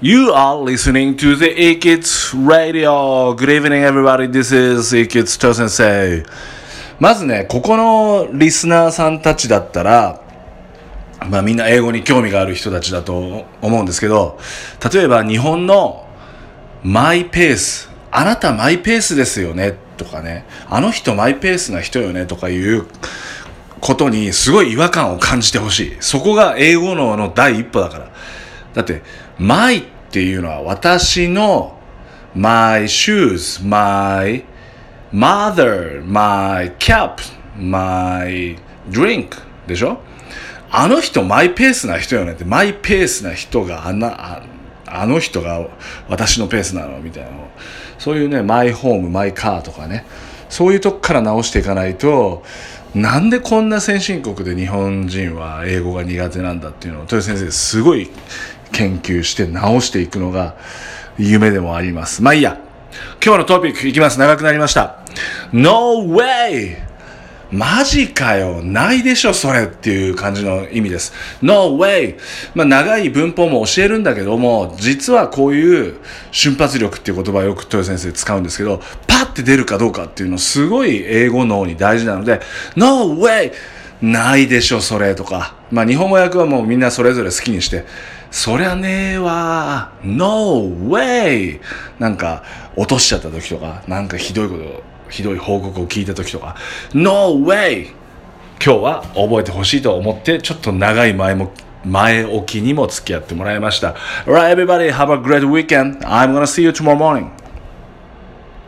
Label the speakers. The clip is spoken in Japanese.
Speaker 1: You are listening to the E-Kids Radio. Good evening, everybody. This is E-Kids と先生。まずね、ここのリスナーさんたちだったら、まあみんな英語に興味がある人たちだと思うんですけど、例えば日本のマイペース、あなたマイペースですよねとかね、あの人マイペースな人よねとかいうことにすごい違和感を感じてほしい。そこが英語のの第一歩だから。だって、my っていうのは私の my shoes, my mother, my cap, my drink でしょ？あの人マイペースな人よねって、マイペースな人があんな、あの人が私のペースなのみたいなそういうね、マイホーム、マイカーとかね、そういうとこから直していかないと、なんでこんな先進国で日本人は英語が苦手なんだっていうのを豊先生すごい研究して直していくのが夢でもあります。まあいいや。今日のトピックいきます。長くなりました。No way! マジかよないでしょそれっていう感じの意味です。No way! まあ長い文法も教えるんだけども、実はこういう瞬発力っていう言葉をよく豊先生使うんですけど、パッて出るかどうかっていうのすごい英語脳に大事なので、No way! ないでしょそれとか。まあ日本語訳はもうみんなそれぞれ好きにして、そりゃねえわ No way! なんか落としちゃった時とか、なんかひどいことひどい報告を聞いた時とか No way! 今日は覚えてほしいと思ってちょっと長い前も前置きにも付き合ってもらいました Alright everybody have a great weekend I'm gonna see you tomorrow morning